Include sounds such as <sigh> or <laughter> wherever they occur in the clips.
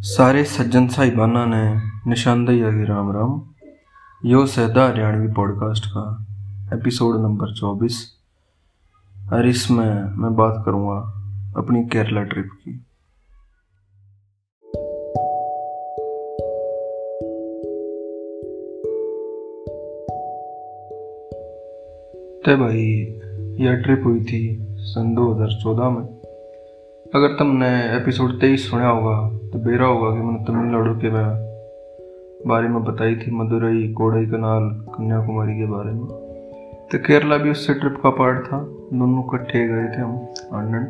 सारे सज्जन साहिबाना ने निशानदेही आगे राम राम। यो सैदा हरियाणवी पॉडकास्ट का एपिसोड नंबर चौबीस। और इसमें मैं बात करूँगा अपनी केरला ट्रिप की। तो भाई, यह ट्रिप हुई थी सन 2014 में। अगर तुमने एपिसोड तेईस सुना होगा तो बेरा होगा कि मैंने तमिलनाडु के बारे में बताई थी, मदुरई, कोडई कनाल, कन्याकुमारी के बारे में। तो केरला भी उससे ट्रिप का पार्ट था। दोनों इकट्ठे गए थे हम लंडन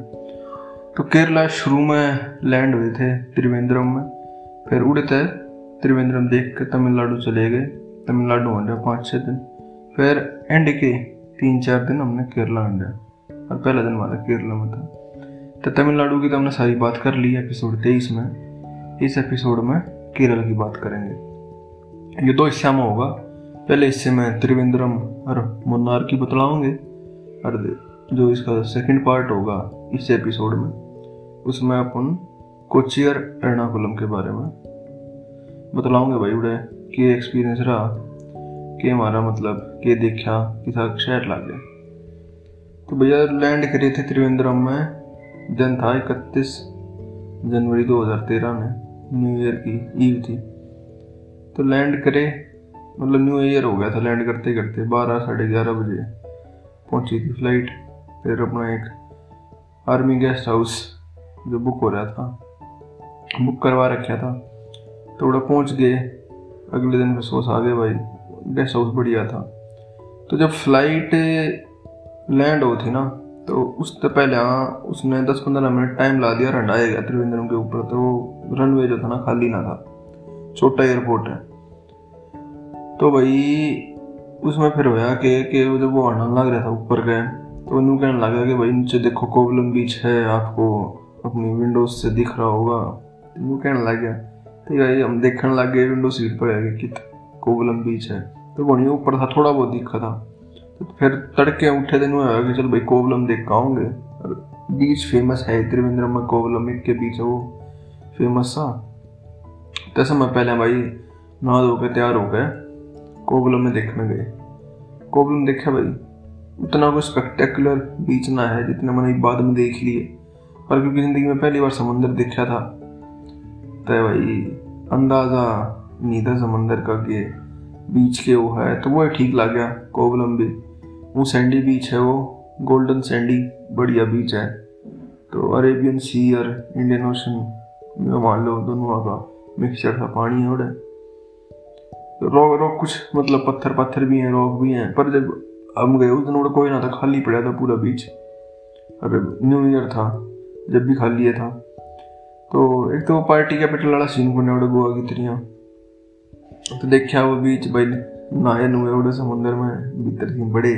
तो केरला शुरू में लैंड हुए थे त्रिवेंद्रम में। फिर उड़ते त्रिवेंद्रम देख के तमिलनाडु चले गए। तमिलनाडु हो गया पाँच छः दिन। फिर एंड के तीन चार दिन हमने केरला अंडा और पहला दिन हमारा केरला में था। तो तमिलनाडु की तो हमने सारी बात कर ली एपिसोड तेईस में। इस एपिसोड में केरल की बात करेंगे। ये दो हिस्सा में होगा। पहले हिस्से में त्रिवेंद्रम और मुन्नार की बतलाऊँगे। और जो इसका सेकंड पार्ट होगा इस एपिसोड में, उसमें अपन कोची और एर्नाकुलम के बारे में बतलाऊँगे भाई उड़े, के एक्सपीरियंस रहा, के हमारा मतलब के देखा किसा शहर ला गया तो भैया लैंड करे थे त्रिवेंद्रम में दिन था इकतीस जनवरी 2013 में न्यू ईयर की ईव थी। तो लैंड करे मतलब न्यू ईयर हो गया था लैंड करते करते बारह, साढ़े ग्यारह बजे पहुँची थी फ़्लाइट फिर अपना एक आर्मी गेस्ट हाउस जो बुक हो रहा था बुक करवा रखा था। थोड़ा पहुँच गए। अगले दिन सोच आ गए भाई गेस्ट हाउस बढ़िया था। तो जब फ़्लाइट लैंड हो थी ना तो उससे पहले हाँ उसने दस पंद्रह मिनट टाइम ला दिया रंडाया गया त्रिवेंद्रम के ऊपर तो रनवे जो था ना, खाली ना था। छोटा एयरपोर्ट है। तो भाई, उसमें फिर होया कि कि जब वो आना लग रहा था ऊपर गए तो न्यू कहने लगा कि भाई, नीचे देखो, कोवलम बीच है, आपको अपनी विंडोज़ से दिख रहा होगा। वो कहने लग गया तो भाई, हम देखने लग गए विंडो सीट पर है, कि कोवलम बीच है। तो वहीं ऊपर था, थोड़ा बहुत दिखा था। फिर तड़के उठे दिन हुआ कि चल भाई कोवलम देख आऊँगे बीच फ़ेमस है त्रिवेंद्रम में कोवलम के बीच वो फ़ेमस सा। तैसे मैं पहले भाई नहा धो के तैयार हो गए, कोवलम में देखने गए। कोवलम देखा भाई, उतना कोई स्पेक्टेकुलर बीच ना है जितने मैंने बाद में देख लिए। पर क्योंकि ज़िंदगी में पहली बार समंदर देखा था तो भाई अंदाज़ा नहीं था समंदर का कि बीच के वो है तो वो ठीक लग गया कोवलम भी। वो सैंडी बीच है वो गोल्डन सैंडी बढ़िया बीच है। तो अरेबियन सी और इंडियन ओशन मान लो दोनों का मिक्सचर था पानी है उड़े रॉक रॉक कुछ मतलब पत्थर पत्थर भी हैं रॉक भी हैं, पर जब हम गए उस दिन उड़ा कोई ना था, खाली पड़ा था पूरा बीच और न्यू ईयर था, जब भी खाली है था। तो एक तो पार्टी कैपिटल वाला सीन को उड़े गोवा की तरिया तो देखा वो बीच भाई नहाए नुए उड़े समुंदर में, भीतर थी बड़े।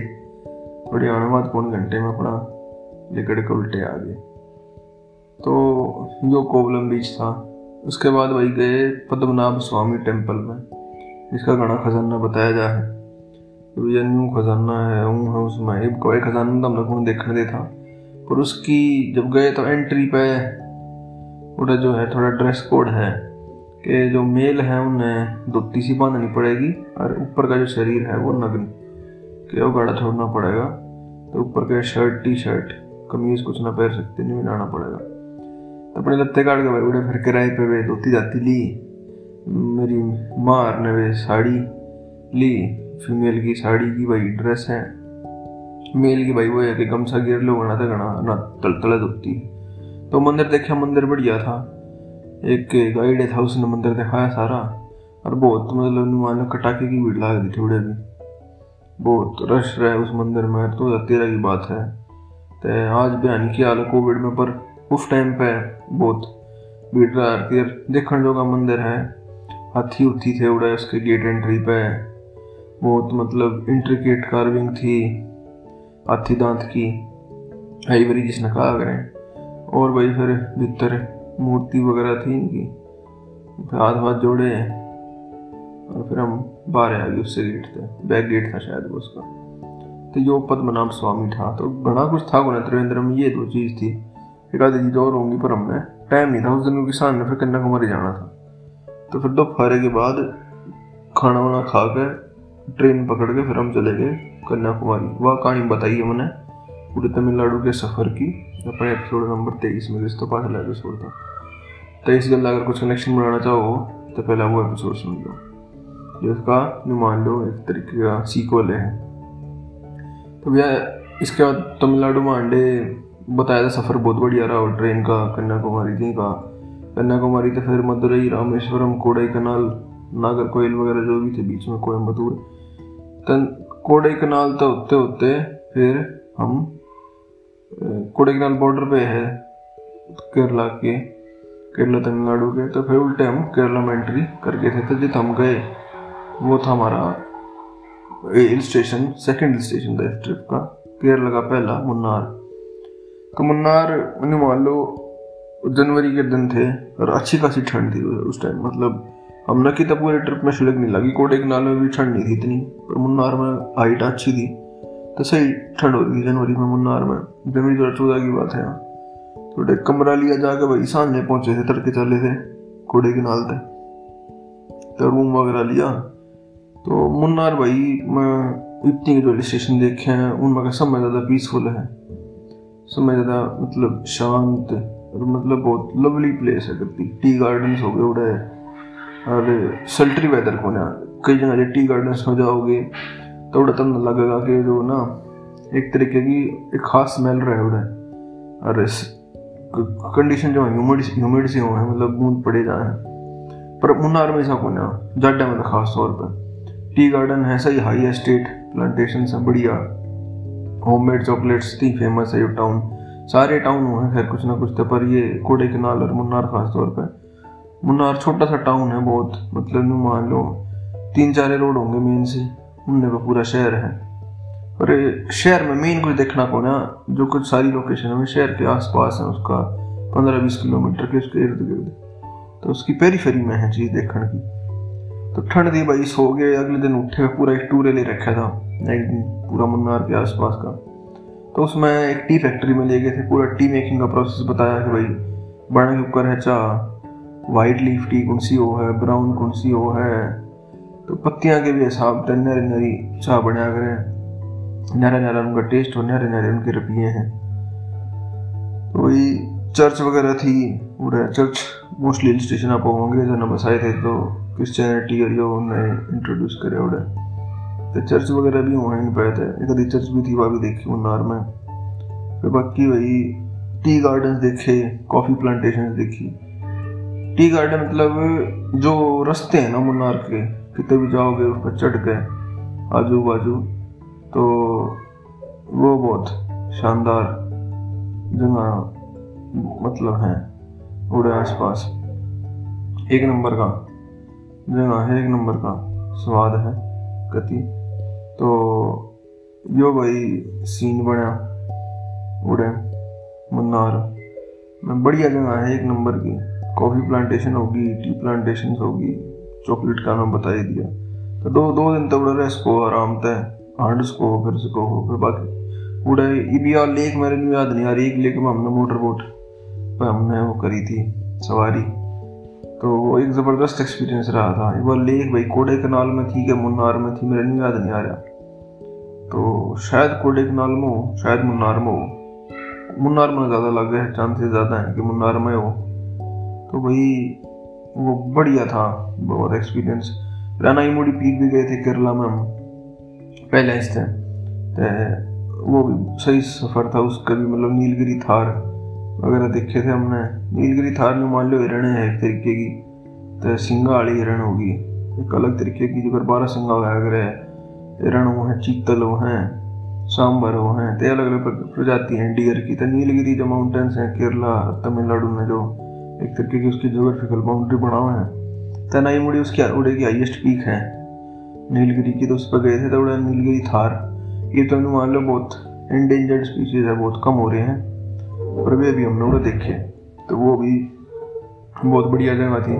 थोड़ी आने बाद पौन घंटे में अपना लिकड़ के उल्टे आ गए। तो यो कोवलम बीच था, उसके बाद वही गए पद्मनाभ स्वामी टेंपल में, जिसका घना खजाना बताया जा है। तो ये न्यू खजाना है ऊँ है, उसमें एक कोई खजाना तो हम लोग देखने दे था, पर उसकी जब गए तो एंट्री पे उधर जो है, थोड़ा ड्रेस कोड है कि जो मेल है उन्हें धोती सी बांधनी पड़ेगी और ऊपर का जो शरीर है वो नग्न। कि वो गाड़ा छोड़ना पड़ेगा? तो ऊपर के शर्ट टी शर्ट कमीज कुछ ना पहन सकते, नहीं लाना पड़ेगा। तो अपने लत्ते काट के भाई उड़े फिर किराए पे वे धोती जाती ली, मेरी माँ ने वे साड़ी ली फीमेल की साड़ी की भाई ड्रेस है। मेल की भाई वो है कि गमछा गिर लो गणा था गणा, ना तल तले धोती। तो मंदिर देखा मंदिर बढ़िया था। एक गाइड था उसने मंदिर दिखाया सारा, और बहुत मतलब मान कटाके की भीड़ लग रही थी उड़े भी बहुत रश रहे उस मंदिर में तो तेरह की बात है। तो आज भी बयान किया हाल कोविड में, पर उस टाइम पे बहुत भीड़ रहा फिर देखने जो का मंदिर है। हाथी उथी थे उड़े उसके गेट एंट्री पे। बहुत मतलब इंट्रिकेट कार्विंग थी, हाथी दांत की आईवरी जिसने कहा करें और भाई फिर भीतर मूर्ति वगैरह थी इनकी। हाथ हाथ जोड़े। और फिर हम बाहर आ गए उससे गेट थे बैक गेट था शायद वो उसका। तो यो पद्मनाभ स्वामी था। तो बड़ा कुछ था गुना, त्रिवेंद्र में ये दो चीज़ थी। एक आधी चीज़ और होंगी, पर हमने टाइम नहीं था। उस दिन किसान ने फिर कन्याकुमारी जाना था। तो फिर दोपहर के बाद खाना वाना खा के ट्रेन पकड़ के फिर हम चले गए कन्याकुमारी। वह, कहानी बताई है मैंने पूरे तमिलनाडु के सफ़र की। अपने एपिसोड नंबर तेईस में जिस तो पास एपिसोड था तेईस गल अगर कुछ कनेक्शन बनाना चाहो तो पहले वो एपिसोड सुन लो। जिसका मान लो एक तरीके का सीक्वल है। तो भैया इसके बाद तमिलनाडु में अंडे बताया था सफ़र, बहुत बढ़िया रहा और ट्रेन का, कन्याकुमारी थी का। कन्याकुमारी तो फिर मदुरई, रामेश्वरम कोडई कनाल नागर कोयल वगैरह जो भी थे, बीच में कोयम्बतूर तन कोडई कनाल तो होते होते फिर हम कोडई कनाल बॉर्डर पे है, केरला के, केरला तमिलनाडु के। तो फिर उल्टे हम केरला में एंट्री करके थे तो जित हम गए। वो था हमारा hill station second hill station था इस ट्रिप का। केरला का पहला, मुन्नार। तो मुन्नार, मान लो, जनवरी के दिन थे, और अच्छी खासी ठंड थी उस टाइम मतलब हमने की तो पूरे ट्रिप में शिलक नहीं लगी, कोटे कनाल में भी ठंड नहीं थी इतनी, पर मुन्नार में हाइट अच्छी थी। तो सही, ठंड हो रही थी जनवरी में, मुन्नार में। जनवरी दो चौदह की बात है। एक कमरा लिया जाके भाई, सांझे पहुँचे थे, तड़के चले थे, कोडे कनाल थे। तो रूम वगैरह लिया। तो मुन्नार भाई, मैं इतनी जो हिल स्टेशन देखे हैं, उनमें का समय ज़्यादा पीसफुल है। समय ज़्यादा मतलब शांत और मतलब बहुत लवली प्लेस है करती। टी गार्डन हो गए उड़े। और सल्टरी वेदर को ना कई जगह जो टी गार्डन में जाओगे तो उड़ा तब लगेगा कि जो ना, एक तरीके की एक खास स्मेल रहे उड़े। और कंडीशन जो ह्यूमिड ह्यूमिड सी हो है मतलब बूंद पड़े जाए पर मुन्नार में ऐसा को ना जाडा में तो खास तौर पर टी गार्डन है सही, हाई एस्टेट, प्लांटेशन है बढ़िया। होममेड चॉकलेट्स थी, फ़ेमस है ये टाउन सारे टाउन हुए हैं, खैर, कुछ ना कुछ तो पर ये कोडे कनाल और मुन्नार खास तौर पर मुन्नार छोटा सा टाउन है बहुत मतलब मान लो तीन चार रोड होंगे मेन से उनने का पूरा शहर है। और शहर में मेन कुछ देखना को ना जो कुछ सारी लोकेशन है शहर के आसपास है उसका, पंद्रह बीस किलोमीटर के उसके इर्द गिर्द तो उसकी पेरी फेरी में है चीज़ देखने की। तो ठंड थी भाई, सो गए, अगले दिन उठे, पूरा एक टूर ले रखा था, एक दिन पूरा मुन्नार के आसपास का। तो उसमें एक टी फैक्ट्री में ले गए थे, पूरा टी मेकिंग का प्रोसेस बताया कि भाई, बड़ा के ऊपर है चाह वाइट लीफ टी कौन सी हो है ब्राउन कौन सी हो है तो पत्तियाँ के भी हिसाब से नरी चाह बनाया करें नरा नरा उनका टेस्ट हो नरे नरे उनके रपिए हैं। तो वही चर्च वगैरह थी, पूरा चर्च मोस्टली हिल स्टेशन आप होंगे अंग्रेज़ों ने बसाए थे तो क्रिश्चियनिटी और जो उन्हें इंट्रोड्यूस करे उड़े। तो चर्च वगैरह भी हुआ इन पे थे। एक आधी चर्च भी थी, वहाँ भी देखी मुन्नार में। फिर बाकी वही टी गार्डन देखे कॉफ़ी प्लांटेशन देखी। टी गार्डन मतलब जो रास्ते हैं ना मुन्नार के, कितने भी जाओगे उस पर चढ़ गए आजू बाजू तो वो बहुत शानदार जगह मतलब है, उड़े आसपास। एक नंबर का। जगह है, एक नंबर का स्वाद है कति तो यो भाई सीन बना उड़े मुन्नार। में बढ़िया जगह है, एक नंबर की। कॉफ़ी प्लांटेशन होगी, टी प्लांटेशन होगी, चॉकलेट का नाम बता ही दिया। तो दो दो दिन तक उड़ा इसको आराम तय। हार्ड को फिर इसको हो फिर बाकी। उड़ा इबिया लेक मेरे नहीं याद नहीं आ रही, एक लेक में हमने मोटर बोट पर हमने वो करी थी, सवारी। तो वो एक ज़बरदस्त एक्सपीरियंस रहा था। एक बार लेक भाई, कोडे कनाल में थी क्या मुन्नार में थी, मेरा नहीं याद नहीं आ रहा। तो शायद कोडे कनाल में हो, शायद मुन्नार में हो। मुन्नार में ज़्यादा लग गए चांसेस ज़्यादा हैं कि मुन्नार में हो। तो भाई, वो बढ़िया था, बहुत एक्सपीरियंस रानाई मोड़ी पीक भी गए थे केरला में हम, पहले इस थे तो वो भी सही सफ़र था, उसका भी मतलब नीलगिरी थार। वगैरह देखे थे हमने। नीलगिरी थार में मान लो हिरण है एक तरीके की। तो सिंगा वाली हिरण होगी। एक अलग तरीके की जो बारह सिंगा वगैरह है। हिरण वो हैं, चीतल वो हैं, सांबर वो हैं तो अलग अलग प्रजाति हैं डियर की। तो नीलगिरी जो माउंटेन्स हैं, केरला, तमिलनाडु में जो एक तरीके की उसकी जोग्राफिकल बाउंड्री बना हुआ है। तनाई मुड़ी उसकी उड़े की हाइएस्ट पीक है। नीलगिरी की तो उस पर गए थे तो उड़ा नीलगिरी थार। ये तो मान लो बहुत इंडेंजर्ड स्पीसीज है, बहुत कम हो रहे हैं। और अभी हमने उड़े देखे तो वो भी बहुत बढ़िया जगह थी।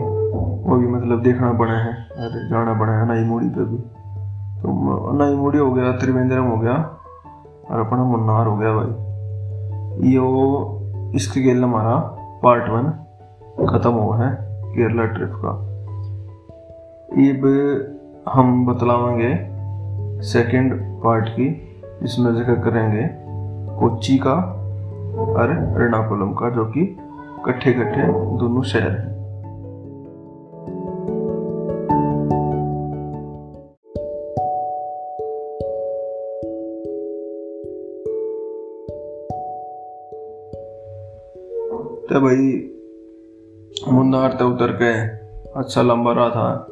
वो भी मतलब देखना पड़ा है। अरे, जाना पड़ा है अनाई मुड़ी पे भी तो अनाई मुड़ी हो गया, त्रिवेंद्रम हो गया, और अपना मुन्नार हो गया भाई। ये वो इसके गेल हमारा पार्ट वन ख़त्म हुआ है, केरला ट्रिप का। अब हम बतलावेंगे सेकंड पार्ट की, जिसमें ज़िक्र करेंगे कोच्चि का और एर्नाकुलम का, जो कि कट्ठे कट्ठे दोनों शहर हैं। तो भाई, मुन्नार तो उतर के अच्छा लंबा रहा था।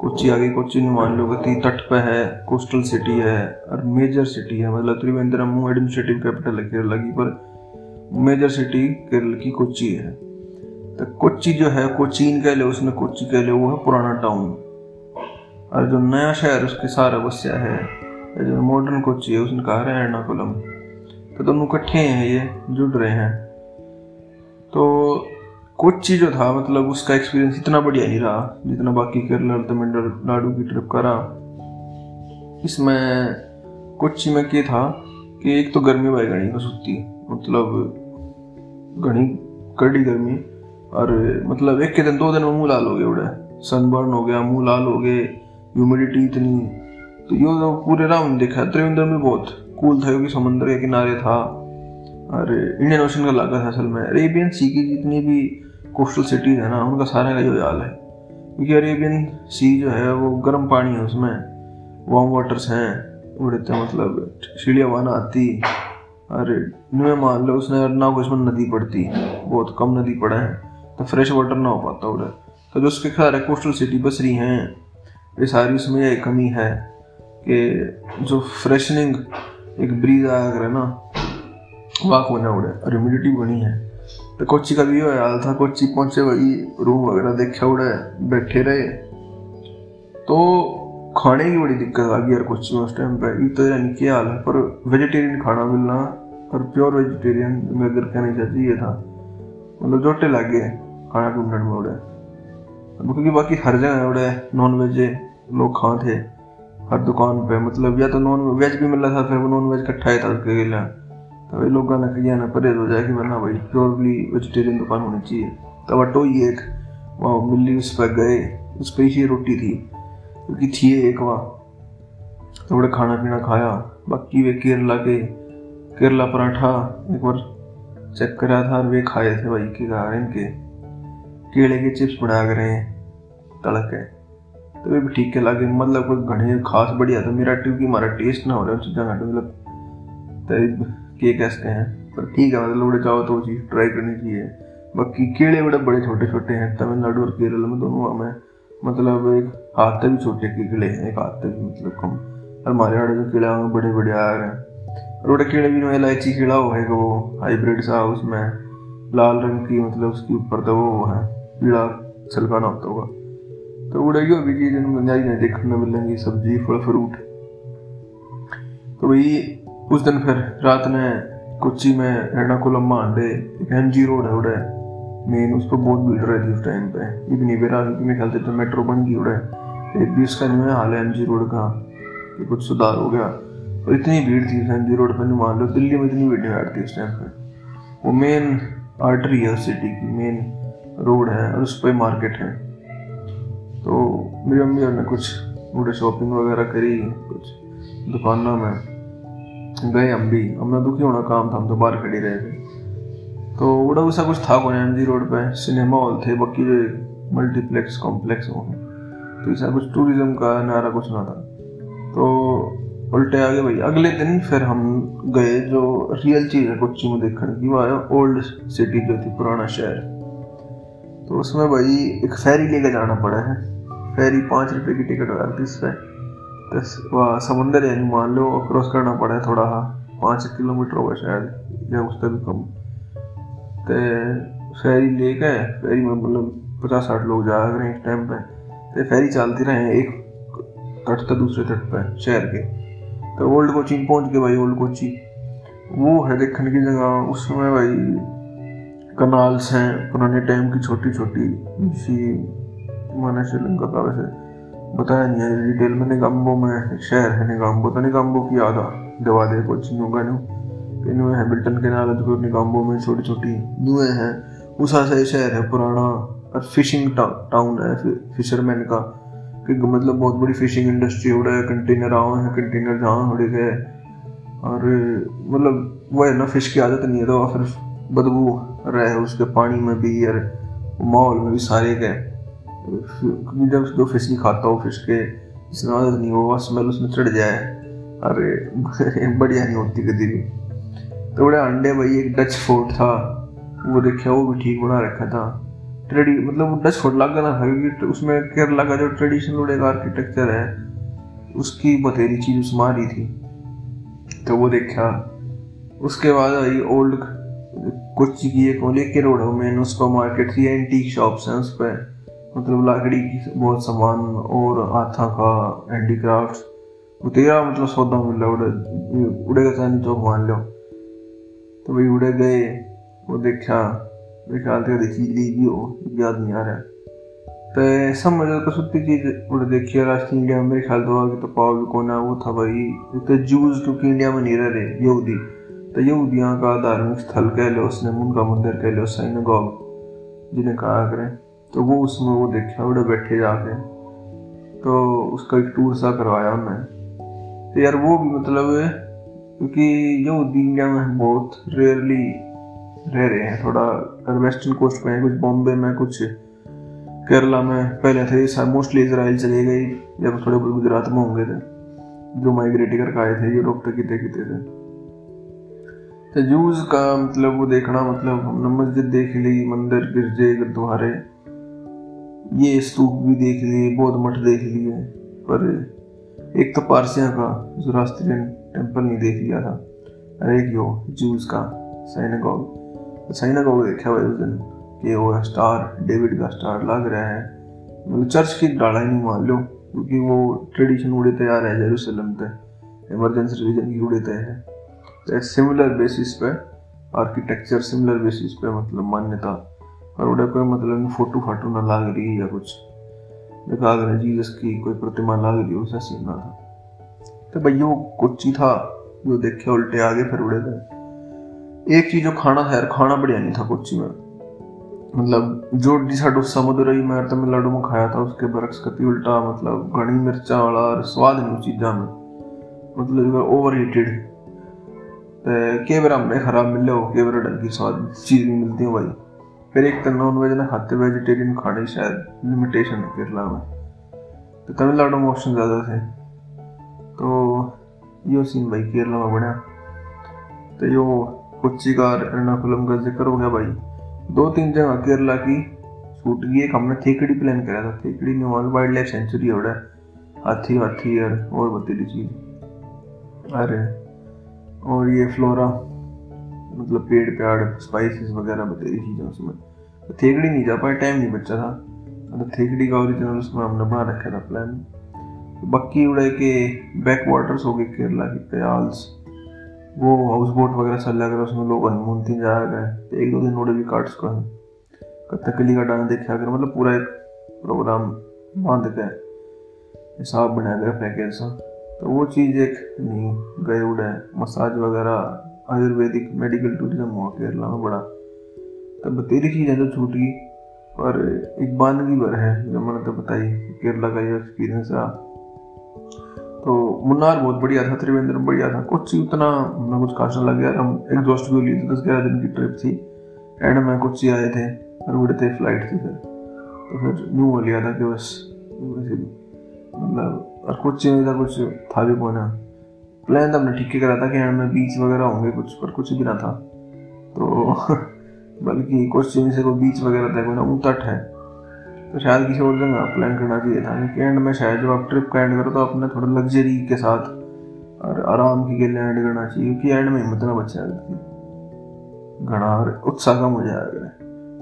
कोची आगे कोची नहीं मान लो कि तट पे है, कोस्टल सिटी है, और मेजर सिटी है। मतलब त्रिवेंद्रम, एडमिनिस्ट्रेटिव कैपिटल की पर मेजर सिटी केरल की कोची है। तो कोची जो है, कोचीन कह लो, उसने कोची कह लो, वो है पुराना टाउन। और जो नया शहर, उसके सारा बस्या है जो मॉडर्न कोची है, उसने कहा है एर्नाकुलम। तो दोनों इकट्ठे हैं, ये जुड़ रहे हैं। तो कोच्चि जो था मतलब उसका एक्सपीरियंस इतना बढ़िया नहीं रहा, जितना बाकी केरला तमिलनाडु की ट्रिप का रहा इसमें कोच्चि में क्या था कि एक तो गर्मी भाई घनी को सुती मतलब घनी कड़ी गर्मी। और मतलब एक के दिन, दो दिन में मुँह लाल हो गए उड़े। सनबर्न हो गया, मुँह लाल हो गए ह्यूमिडिटी इतनी। तो यो तो पूरे राउंड देखा त्रिवेंद्र में बहुत कूल था क्योंकि समुद्र के किनारे था। और इंडियन ओशन का इलाका था असल में। अरेबियन सी की जितनी भी कोस्टल सिटीज़ है ना, उनका सारे का जो हाल है। क्योंकि अरेबियन सी जो है, वो गर्म पानी है उसमें। वार्म वाटर्स हैं, उड़ते मतलब सीढ़िया वाना आती। अरे नुए मान लो उसने ना को इसमें नदी पड़ती, बहुत कम नदी पड़ा है तो फ्रेश वाटर ना हो पाता उधर। तो जो उसके सारे कोस्टल सिटी बस रही हैं, ये सारी उसमें यह कमी है कि जो फ्रेशनिंग एक ब्रीज आया करे ना वाक होने उड़े और ह्यूमिडिटी बनी है। तो कोची का भी ये हाल था कोची पहुँचे वही रूम वगैरह देखे उड़े बैठे रहे। तो खाने की बड़ी दिक्कत आ गई यार में उस टाइम पे। ये तो यानी क्या हाल है, पर वेजिटेरियन खाना मिलना और प्योर वेजिटेरियन मैं अगर कहना चाहती ये था। मतलब जोटे लग खाना ढूँढने में उड़े। क्योंकि बाकी हर जगह उड़े नॉन वेज लोग खा थे, हर दुकान पे। मतलब या तो नॉन वेज भी मिल रहा था, फिर वो नॉन वेज इकट्ठा ही था उसके लिए। तो भाई लोगों ने कहा ना परहेज हो जाए कि वरना भाई प्योरली वेजिटेरियन दुकान होनी चाहिए। तो वह टोई एक, वहाँ, मिली उस पर गए, उस पर ही रोटी थी। क्योंकि थी एक वहाँ तो बड़े खाना पीना खाया, बाकी वे केरला के, केरला पराठा एक बार चेक करा था और वे खाए थे भाई, के कहा इनके। केले के चिप्स बना कर रहे तड़क के। तो वे भी ठीक के लगे मतलब कोई घने खास बढ़िया था मेरा क्योंकि हमारा टेस्ट ना हो रहा है चीज़ा मतलब तो के कहते हैं। पर ठीक है मतलब उड़े जाओ तो चीज़ ट्राई करनी चाहिए। बाकी कीड़े बड़े बड़े छोटे छोटे हैं, तमिलनाडु और केरल में दोनों में। मतलब एक हाथ तक छोटे कीड़े हैं, एक हाथ तक मतलब कम। और हमारे आड़े जो कीड़े हैं बड़े बड़े आ रहे हैं। और बड़े कीड़े भी इलायची कीड़ा हो है वो हाइब्रिड सा उसमें लाल रंग की मतलब उसके ऊपर तो वो है पीड़ा छलकाना होता होगा। तो उड़ेगी भी चीज़ नहीं देखने मिलेंगी, सब्ज़ी, फल फ्रूट तो भाई, उस दिन फिर रात ने कोची में एर्नाकुलम में आंडे एक एम जी रोड है उड़े। मेन उस पर बहुत भीड़ रहती है उस टाइम पे। इतनी बेरा मेरे ख्याल से तो मेट्रो बन गई एक भी उसका नहीं हाल है एम जी रोड का। कि कुछ सुधार हो गया। और इतनी भीड़ थी उस एम जी रोड पर मान लो, दिल्ली में इतनी भीड़ नहीं बैठती उस टाइम पे। वो मेन आर्टरी है सिटी की मेन रोड है और उस पर मार्केट है। तो मेरी मम्मी ने कुछ उड़े शॉपिंग वगैरह करी, कुछ दुकानों में। गए हम भी। हमने दुखी होना काम था, हम तो बाहर खड़ी रहे थे तो बड़ा वैसा कुछ था कौन एम जी रोड पे, सिनेमा हॉल थे, बाकी जो मल्टीप्लेक्स कॉम्प्लेक्स हो। तो ऐसा कुछ टूरिज़्म का नारा कुछ ना था। तो उल्टे आगे भाई, अगले दिन फिर हम गए जो रियल चीज़ है कोच्चि में देखने की, वो आया ओल्ड सिटी जो थी, पुराना शहर। तो उसमें भाई एक फेरी लेके जाना पड़ा है। फेरी पाँच रुपए की टिकट हो थी इस पर तो वह समुंदर यानी मान लो क्रॉस करना पड़ा है थोड़ा पाँच किलोमीटर होगा शायद, या उससे भी कम। तो फेरी ले गए फेरी में मतलब पचास साठ लोग जा रहे हैं इस टाइम पे। तो फेरी चलती रहे एक तट से दूसरे तट पे, शहर के। तो ओल्ड कोचिंग पहुँच गए भाई, ओल्ड कोची वो है देखने की जगह। उसमें भाई कनाल्स हैं, पुराने टाइम की छोटी छोटी सी। माना श्रीलंका का वैसे बताया नहीं है डिटेल में निगम्बो में शहर है निगम्बो। तो निगम्बो की याद आ, दवा दे कुछ नुगा नु इनमें हैमिल्टन के नाल जो निगम्बो में छोटी छोटी नुए हैं। उस ऐसा शहर है, पुराना और फिशिंग टाउन है फिशरमैन का। कि मतलब बहुत बड़ी फिशिंग इंडस्ट्री हो रहा है कंटेनर आओ हैं कंटेनर जहाँ उड़ गए। और मतलब वो है ना फ़िश की आदत नहीं है तो फिर बदबू रहे उसके, पानी में भी और माहौल में भी सारे गए। जब जो फ़िश नहीं खाता हो फ़िश के, जिसमें आदत नहीं हो वह स्मेल उसमें चढ़ जाए। अरे, <laughs> बढ़िया नहीं होती कभी भी। तो बड़े अंडे भाई, एक डच फोर्ट था। वो देखा वो भी ठीक बना रखा था। ट्रेडी मतलब डच फोर्ट लग ना था क्योंकि उसमें केरला का जो ट्रेडिशनल एक आर्किटेक्चर है, उसकी बतेरी चीज़ उसमें आ रही थी। तो वो देखा। उसके बाद आई ओल्ड कोची की एक लेके रोड है मेन उसका मार्केट थी एंटीक शॉप्स हैं उस पर मतलब लकड़ी की बहुत सामान और हाथा का हैंडीक्राफ्ट वो तेरा मतलब सौदा मिल रहा उड़े, उड़ेगा चांदी चौक मान लो। तो भाई उड़े गए। वो देखा मेरे ख्याल से भी हो याद नहीं आ रहा। तो समझ तो सुती चीज़ उड़े देखी है राष्ट्रीय इंडिया में मेरे ख्याल तो आगे तो पाव भी कौन वो था भाई। तो जूस क्योंकि इंडिया में नहीं रह रहे, यहूदी। तो यहूदियों का धार्मिक स्थल कह लो, उसने उनका मंदिर कह लो साइनगॉग जिन्हें कहा करें। तो वो उसमें वो देखा, उड़े बैठे जाके। तो उसका एक टूर सा करवाया उन्हें तो यार वो भी मतलब क्योंकि यहूदी इंडिया में बहुत रेयरली रह रहे हैं। थोड़ा अगर वेस्टर्न कोस्ट पे हैं, कुछ बॉम्बे में, कुछ केरला में, पहले थे मोस्टली इसराइल चले गए या थोड़े बहुत गुजरात में होंगे थे, जो माइग्रेट करके आए थे यूरोप तक कितने कितने थे। तो जूस का मतलब वो देखना मतलब हमने मस्जिद देख ली, मंदिर, गिरजे, गुरुद्वारे, ये स्तूप भी देख लिए, बौद्ध मठ देख लिए, पर एक तो पारसिया का जोरास्ट्रियन टेंपल नहीं देख लिया था। अरे एक यो, जूस का, साइनागॉग। साइनागॉग देखा हुआ उस दिन कि वो स्टार, डेविड का स्टार लग रहा है। मतलब चर्च की डाला ही नहीं मान लो, क्योंकि वो ट्रेडिशन उड़े तैयार है जेरूसलम पे। इमरजेंसी रिलीजन की उड़े तय है। सिमिलर बेसिस पे आर्किटेक्चर सिमिलर बेसिस पे मतलब मान्यता। और उड़े कोई मतलब फ़ोटो फाटो ना लाग रही या कुछ। अगर जीसस की कोई प्रतिमा लाग रही उसे सीन था। तो वो कुछ ही था, जो देखे उल्टे आगे फिर उड़े गए एक चीज़ जो खाना यार खाना बढ़िया नहीं था कुछ में। मतलब जो डिशा डोसा मदुरई में तमिलनाडु में खाया था, उसके बरक्स कति उल्टा मतलब घनी मिर्चा वाला, और स्वाद नहीं चीजा में। मतलब ओवर हीटेड के बार हमें खराब मिले हो के बार ढंग की स्वाद चीज़ नहीं मिलती भाई। फिर एक तो नॉन वेज ना खाते वेजिटेरियन खाने शायद लिमिटेशन है केरला में तो तमिलनाडु में ऑप्शन ज़्यादा थे। तो यो सीन भाई केरला में बढ़िया तो यो कोच्चि का एर्नाकुलम का ज़िक्र हो गया भाई। दो तीन जगह केरला की शूट की एक हमने थेकड़ी प्लान करा था। थेकड़ी न्यूमॉल वाइल्ड लाइफ सेंचुरी है हाथी हाथी और बतेरी चीज़। अरे, और ये फ्लोरा मतलब पेड़ प्याड़ स्पाइसेस वगैरह बतेरी चीज़ें उसमें। तो थेकड़ी नहीं जा पाए टाइम नहीं बचा था। मतलब थेकड़ी का ओरिजिनल उसमें हमने बना रखा था प्लान तो बाकी उड़े के बैक वाटर्स हो गए केरला के कयाल्स। वो हाउस बोट वगैरह चल लग रहा उसमें लोग हनीमून तीन जा गए तो एक दो दिन उड़े भी काट्स को हैं। कथकली का डांस देखा कर मतलब पूरा एक प्रोग्राम बाँध के हिसाब बनाया गया पैकेज सा। तो वो चीज़ एक नहीं, गए उड़े मसाज वगैरह आयुर्वेदिक मेडिकल टूरिज़्म हुआ केरला में बड़ा। तो बतेरी चीज़ें तो छूट गई, पर एक बानगी भर है, जो मैंने तो बताई, केरला का ये एक्सपीरियंस रहा। तो मुन्नार बहुत बढ़िया था, त्रिवेंद्रम बढ़िया था, कुछ उतना हमें कुछ खास लग गया हम एग्जॉस्ट भी लिए थे, दस ग्यारह दिन की ट्रिप थी एंड में कुछ ही आए थे, और उड़ते फ़्लाइट थी फिर। तो फिर न्यू हो लिया था कि बस मतलब और कुछ इधर कुछ था भी कौन प्लान तो हमने ठीक ही करा था कि में बीच वगैरह होंगे कुछ, पर कुछ भी ना था। तो <laughs> बल्कि कुछ क्वेश्चन से कोई बीच वगैरह था कोई ना उतट है। तो शायद किसी और जगह प्लान करना चाहिए था। क्योंकि एंड में शायद जब आप ट्रिप का एंड करो तो अपने थोड़ा लग्जरी के साथ और आराम की लिए एंड करना चाहिए, क्योंकि एंड में हिम्मत ना बचा घना उत्साह कम हो जाएगा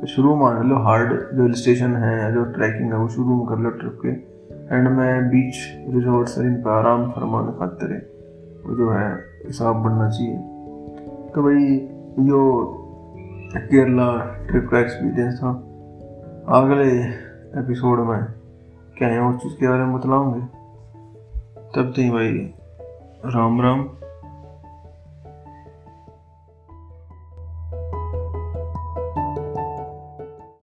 तो शुरू मान लो हार्ड जो हिल स्टेशन है या जो ट्रैकिंग है, वो शुरू में कर लो ट्रिप के। एंड में बीच रिजॉर्ट्स इन पर आराम फरमाने खातिर वो जो है, हिसाब बनना चाहिए। तो भाई, यो केरला ट्रिप का एक्सपीरियंस था। अगले एपिसोड में क्या है, उस चीज़ के बारे में बतलाऊँगे तब तक भाई, राम राम।